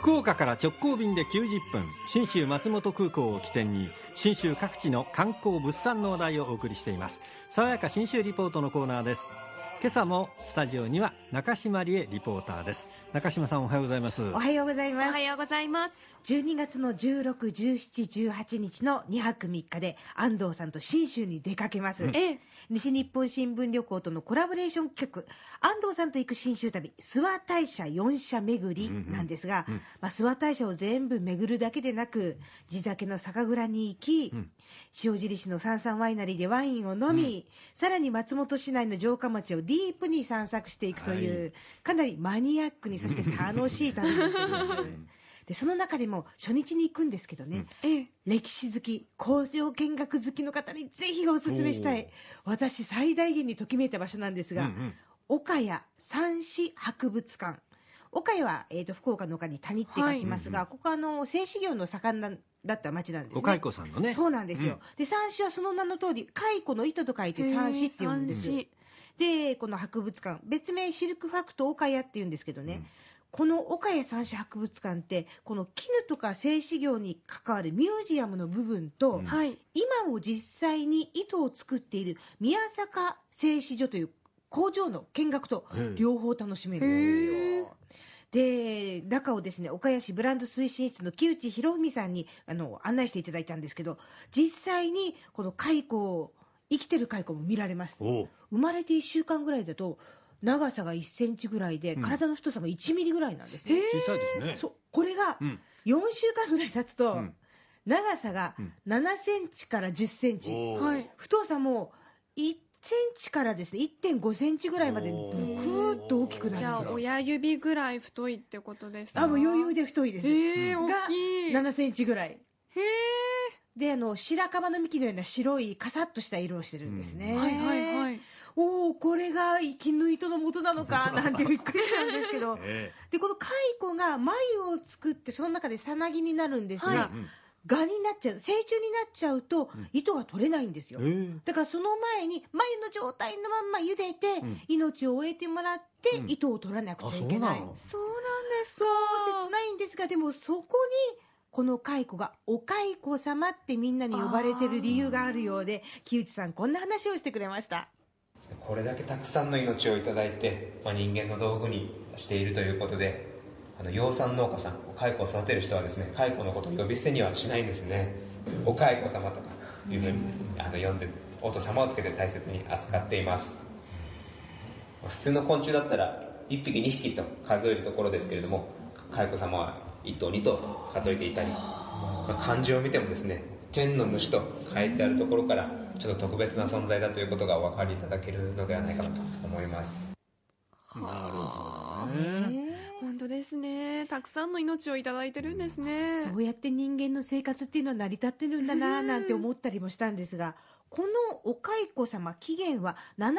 福岡から直行便で90分信州松本空港を起点に信州各地の観光物産の話題をお送りしています。爽やか信州リポートのコーナーです。今朝もスタジオには中島理恵リポーターです。中島さんおはようございます。おはようございます。おはようございます。12月の16、17、18日の2泊3日で安藤さんと信州に出かけます、ええ。西日本新聞旅行とのコラボレーション企画。安藤さんと行く信州旅諏訪大社4社巡りなんですが、まあ、諏訪大社を全部巡るだけでなく地酒の酒蔵に行き、塩尻市の三々ワイナリーでワインを飲み、さらに松本市内の城下町をディープに散策していくという、かなりマニアックにそして楽しい旅になってます。でその中でも初日に行くんですけどね、ええ。歴史好き工場見学好きの方にぜひおすすめしたい私最大限にときめいた場所なんですが、岡谷三市博物館。岡谷は、えー、と福岡の岡に谷って書きますが、ここはあの製紙業の盛んなだった町なんですね。お蚕さんのね。そうなんですよ、で三市はその名の通り蚕の糸と書いて三市って言うんですでこの博物館。別名シルクファクト岡谷って言うんですけどね、この岡谷三市博物館ってこの絹とか製紙業に関わるミュージアムの部分と、はい。今も実際に糸を作っている宮坂製紙所という工場の見学と両方楽しめるんですよ。で中をですね岡谷市ブランド推進室の木内博文さんにあの案内していただいたんですけど実際にこの蚕を生きてる蚕も見られます。生まれて1週間ぐらいだと長さが1センチぐらいで、体の太さも1ミリぐらいなんですね、小さいですね。そう。これがん。4週間ぐらい経つと、ん。長さが7センチから10センチ、太さも1センチからですね。1.5センチぐらいまでぐおーっと大きくなじゃあるんです。親指ぐらい太いってことですか？あもう余裕で太いです、が大きい。7センチぐらい。へえであの白樺の幹のような白いカサッとした色をしてるんですね、はいはいはい。おおこれが絹糸の元なのか なんてびっくりしたんですけど。えでこの蚕が繭を作ってその中でさなぎになるんですが、はい。蛾になっちゃう成虫になっちゃうと糸が取れないんですよ、ええ。だからその前に繭の状態のまんま茹でて、命を終えてもらって、糸を取らなくちゃいけない、うなの。そうなんです。かそう切ないんですがでもそこにこの蚕がお蚕様ってみんなに呼ばれてる理由があるようで木内さんこんな話をしてくれました。これだけたくさんの命をいただいて、まあ、人間の道具にしているということであの養蚕農家さん蚕を育てる人はですね蚕のことを呼び捨てにはしないんですね。お蚕様とかいうふうにあの呼んでお父様をつけて大切に扱っています。まあ普通の昆虫だったら1匹2匹と数えるところですけれども蚕様は1頭2頭数えていたり、まあ漢字を見てもですね天の虫と書いてあるところからちょっと特別な存在だということがお分かりいただけるのではないかなと思います。なるほどね。本当ですね。たくさんの命をいただいてるんですね。そうやって人間の生活っていうのは成り立ってるんだななんて思ったりもしたんですがこのお蚕様起源は7000年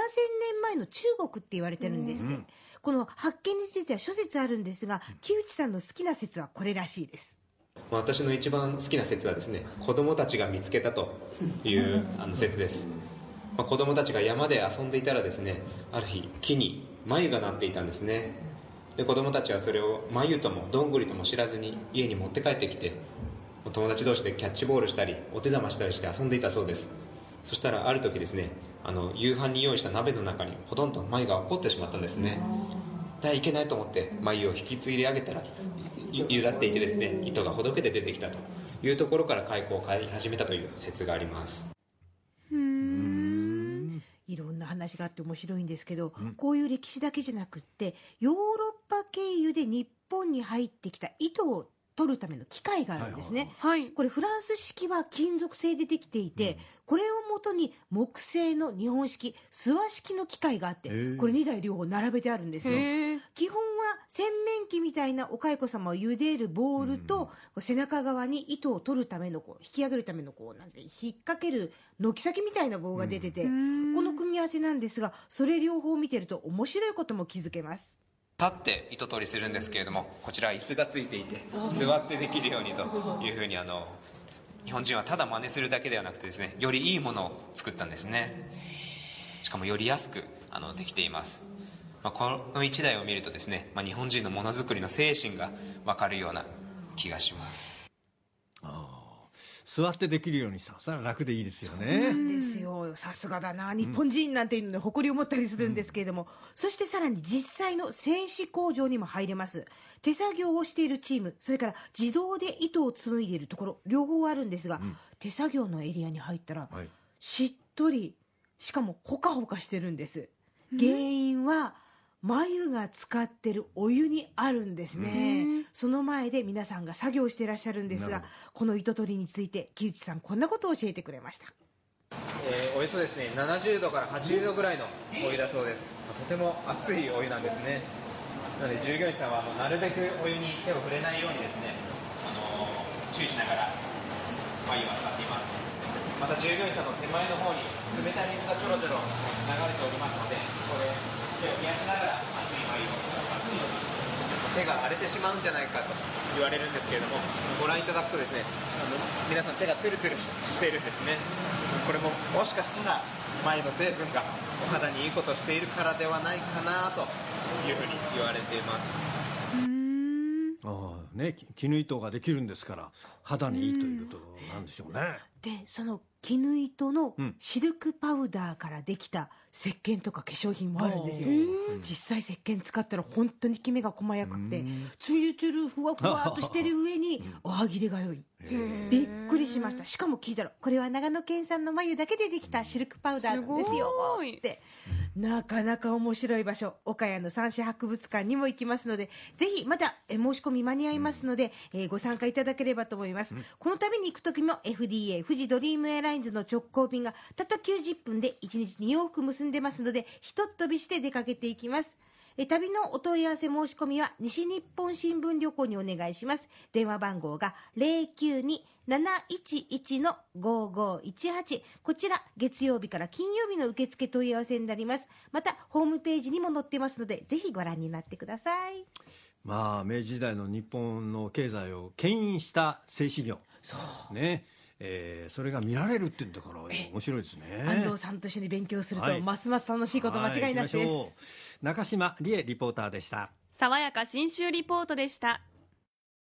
前の中国って言われてるんですって、この発見については諸説あるんですが木内さんの好きな説はこれらしいです。まあ私の一番好きな説はですね子供たちが見つけたという あの説です、まあ、子供たちが山で遊んでいたらですねある日木に眉がなっていたんですね。で子供たちはそれを眉ともどんぐりとも知らずに家に持って帰ってきて友達同士でキャッチボールしたりお手玉したりして遊んでいたそうですそしたらある時ですねあの夕飯に用意した鍋の中にほとんど眉が起こってしまったんですね。でいけないと思って眉を引き継いであげたらゆゆだっていてですね糸がほどけて出てきたと。いうところから蚕を飼い始めたという説があります。うーん。いろんな話があって面白いんですけど、こういう歴史だけじゃなくってヨーロッパ経由で日本に入ってきた糸を取るための機械があるんですね、はいこれフランス式は金属製でできていて、これをもとに木製の日本式諏訪式の機械があって、ーこれ2台両方並べてあるんですよ。基本は洗面器みたいなお蚕様を茹でるボールと、背中側に糸を取るためのこう引き上げるためのこうなんて引っ掛ける軒先みたいな棒が出てて、この組み合わせなんですがそれ両方見てると面白いことも気づけます。立って糸取りするんですけれどもこちら椅子がついていて座ってできるようにというふうにあの日本人はただ真似するだけではなくてですねよりいいものを作ったんですね。しかもより安くあのできています。まあ、この1台を見るとですね、まあ、日本人のものづくりの精神が分かるような気がします。座ってできるようにした。それは楽でいいですよね。ですよ。さすがだな。日本人なんていうので誇りを持ったりするんですけれども、そしてさらに実際の製糸工場にも入れます。手作業をしているチームそれから自動で糸を紡いでいるところ両方あるんですが、手作業のエリアに入ったら、はい。しっとりしかもほかほかしてるんです。原因は眉が使ってるお湯にあるんですね、その前で皆さんが作業していらっしゃるんですがこの糸取りについて木内さんこんなことを教えてくれました。えーおよそですね。70度から80度ぐらいのお湯だそうです。とても熱いお湯なんですね。なので従業員さんはもうなるべくお湯に手を触れないようにですね、あのー注意しながら眉を使っています。また従業員さんの手前の方に冷たい水がちょろちょろ流れておりますのでこれ手が荒れてしまうんじゃないかと。言われるんですけれどもご覧いただくとですねあの皆さん手がツルツルしているんですね。これももしかしたら前の成分がお肌にいいことをしているからではないかなというふうに言われていますねき絹糸ができるんですから肌にいいということなんでしょうね。でその絹糸のうん。シルクパウダーからできた石鹸とか化粧品もあるんですよ。実際石鹸使ったら本当にきめが細やかくてつゆつるふわふわっとしてる上に おはぎれが良い。びっくりしました。しかも聞いたらこれは長野県産の眉だけでできたシルクパウダーなんですよ。すごい。ってなかなか面白い場所岡谷の三種博物館にも行きますのでぜひまだえ申し込み間に合いますので、えーご参加いただければと思います、この旅に行く時も FDA 富士ドリームエアラインズの直行便がたった90分で1日2往復結んでますのでひとっ飛びして出かけていきますえ旅のお問い合わせ申し込みは西日本新聞旅行にお願いします。電話番号が092-711-5518こちら月曜日から金曜日の受付問い合わせになります。またホームページにも載ってますのでぜひご覧になってください。まあ明治時代の日本の経済を牽引した製糸業。そう。ねえーそれが見られるっていうんだから面白いですね。安藤さんと一緒に勉強すると、はい。ますます楽しいこと間違いなしです、中島理恵リポーターでした。爽やか新州リポートでした